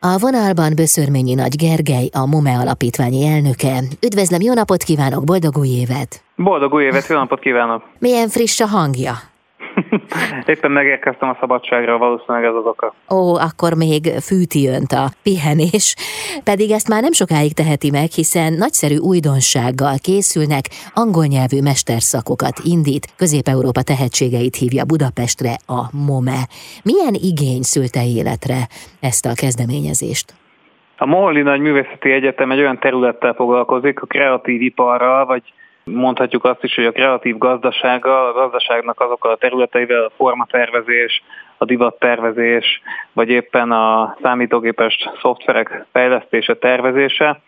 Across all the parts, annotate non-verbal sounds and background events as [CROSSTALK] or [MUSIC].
A vonalban Böszörményi Nagy Gergely, a MOME alapítványi elnöke. Üdvözlöm, jó napot kívánok, boldog új évet! Boldog új évet, jó napot kívánok! Milyen friss a hangja? [LAUGHS] Éppen megérkeztem a szabadságra, valószínűleg ez az oka. Ó, akkor még fűti önt a pihenés, pedig ezt már nem sokáig teheti meg, hiszen nagyszerű újdonsággal készülnek, angol nyelvű mesterszakokat indít, Közép-Európa tehetségeit hívja Budapestre a MOME. Milyen igény szülte életre ezt a kezdeményezést? A Moholi Nagy Művészeti Egyetem egy olyan területtel foglalkozik, a kreatív iparral, vagy Mondhatjuk azt is, hogy a kreatív gazdasága, a gazdaságnak azokkal a területeivel, a formatervezés, a divattervezés, vagy éppen a számítógépes szoftverek fejlesztése, tervezése,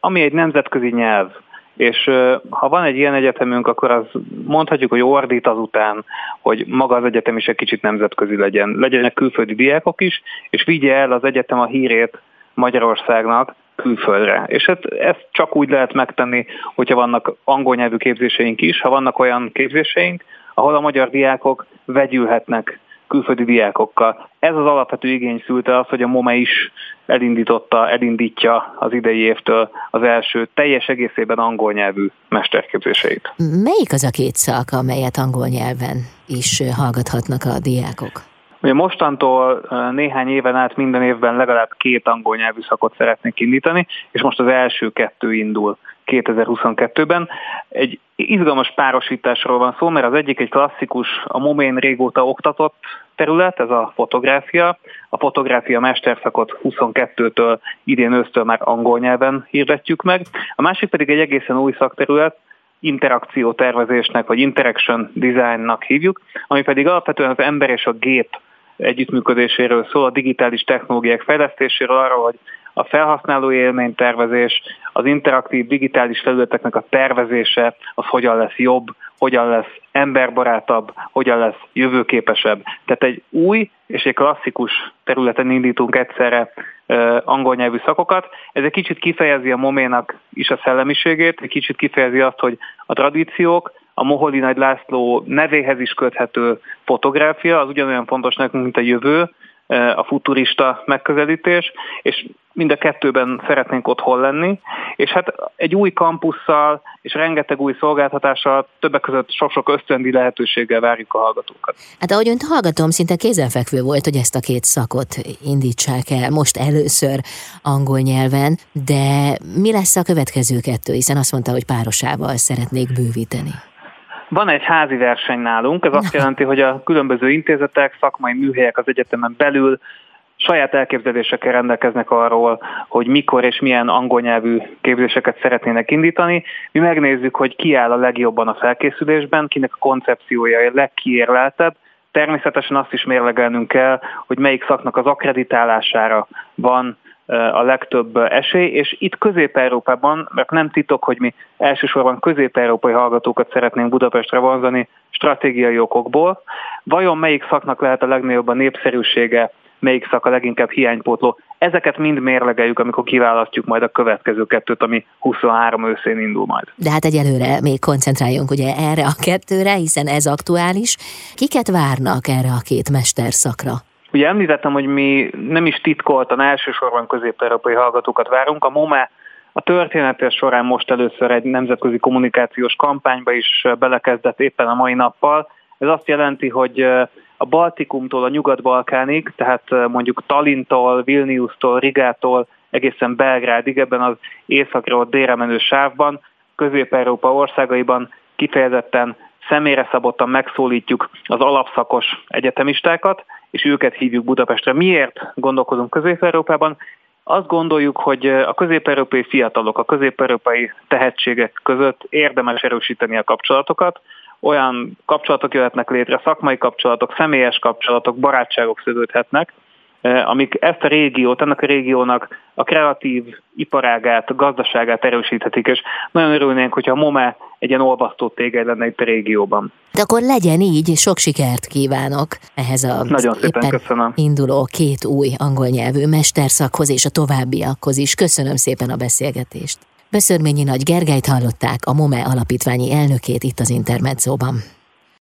ami egy nemzetközi nyelv. És ha van egy ilyen egyetemünk, akkor az mondhatjuk, hogy ordít azután, hogy maga az egyetem is egy kicsit nemzetközi legyen. Legyenek külföldi diákok is, és vigye el az egyetem a hírét Magyarországnak, külföldre. És hát ezt csak úgy lehet megtenni, hogyha vannak angol nyelvű képzéseink is, ha vannak olyan képzéseink, ahol a magyar diákok vegyülhetnek külföldi diákokkal. Ez az alapvető igény szülte az, hogy a MOME is elindította, elindítja az idei évtől az első teljes egészében angol nyelvű mesterképzéseit. Melyik az a két szak, amelyet angol nyelven is hallgathatnak a diákok? Ugye mostantól néhány éven át minden évben legalább két angol nyelvű szakot szeretnék indítani, és most az első kettő indul 2022-ben. Egy izgalmas párosításról van szó, mert az egyik egy klasszikus, a Momén régóta oktatott terület, ez a fotográfia. A fotográfia mesterszakot 22-től idén ősztől már angol nyelven hirdetjük meg. A másik pedig egy egészen új szakterület, interakció tervezésnek, vagy interaction designnak hívjuk, ami pedig alapvetően az ember és a gép együttműködéséről szól, a digitális technológiák fejlesztéséről, arról, hogy a felhasználói élménytervezés, az interaktív digitális felületeknek a tervezése, az hogyan lesz jobb, hogyan lesz emberbarátabb, hogyan lesz jövőképesebb. Tehát egy új és egy klasszikus területen indítunk egyszerre angol nyelvű szakokat. Ez egy kicsit kifejezi a moménak is a szellemiségét, egy kicsit kifejezi azt, hogy a tradíciók, a Moholi Nagy László nevéhez is köthető fotográfia, az ugyanolyan fontos nekünk, mint a jövő, e, a futurista megközelítés, és mind a kettőben szeretnénk otthon lenni, és hát egy új kampusszal és rengeteg új szolgáltatással, többek között sok-sok ösztöndi lehetőséggel várjuk a hallgatókat. Hát ahogy önt hallgatom, szinte kézenfekvő volt, hogy ezt a két szakot indítsák el most először angol nyelven, de mi lesz a következő kettő, hiszen azt mondta, hogy párosával szeretnék bővíteni. Van egy házi verseny nálunk, ez azt jelenti, hogy a különböző intézetek, szakmai műhelyek az egyetemen belül saját elképzelésekkel rendelkeznek arról, hogy mikor és milyen angol nyelvű képzéseket szeretnének indítani. Mi megnézzük, hogy ki áll a legjobban a felkészülésben, kinek a koncepciója a legkiérleltebb, Természetesen azt is mérlegelnünk kell, hogy melyik szaknak az akreditálására van a legtöbb esély, és itt Közép-Európában, mert nem titok, hogy mi elsősorban közép-európai hallgatókat szeretnénk Budapestre vonzani stratégiai okokból. Vajon melyik szaknak lehet a legnagyobb a népszerűsége, melyik szak a leginkább hiánypótló? Ezeket mind mérlegeljük, amikor kiválasztjuk majd a következő kettőt, ami 23 őszén indul majd. De hát egyelőre még koncentráljunk ugye erre a kettőre, hiszen ez aktuális. Kiket várnak erre a két mesterszakra? Ugye említettem, hogy mi nem is titkoltan elsősorban közép-európai hallgatókat várunk. A MOME a története során most először egy nemzetközi kommunikációs kampányba is belekezdett éppen a mai nappal. Ez azt jelenti, hogy a Baltikumtól a Nyugat-Balkánig, tehát mondjuk Talintól, Vilniustól, Rigától egészen Belgrádig ebben az északról délre menő sávban, Közép-Európa országaiban kifejezetten személyre szabottan megszólítjuk az alapszakos egyetemistákat, és őket hívjuk Budapestre. Miért gondolkozunk Közép-Európában? Azt gondoljuk, hogy a közép-európai fiatalok, a közép-európai tehetségek között érdemes erősíteni a kapcsolatokat, olyan kapcsolatok jöhetnek létre, szakmai kapcsolatok, személyes kapcsolatok, barátságok szövődhetnek, amik ezt a régiót, ennek a régiónak a kreatív iparágát, a gazdaságát erősíthetik, és nagyon örülnénk, hogyha a MOME egy ilyen olvasztó tégely lenne itt a régióban. De akkor legyen így, sok sikert kívánok ehhez a nagyon szépen köszönöm. induló két új angol nyelvű mesterszakhoz és a továbbiakhoz is. Köszönöm szépen a beszélgetést. Beszörményi Nagy Gergelyt hallották, a MOME alapítványi elnökét itt az Intermedzóban.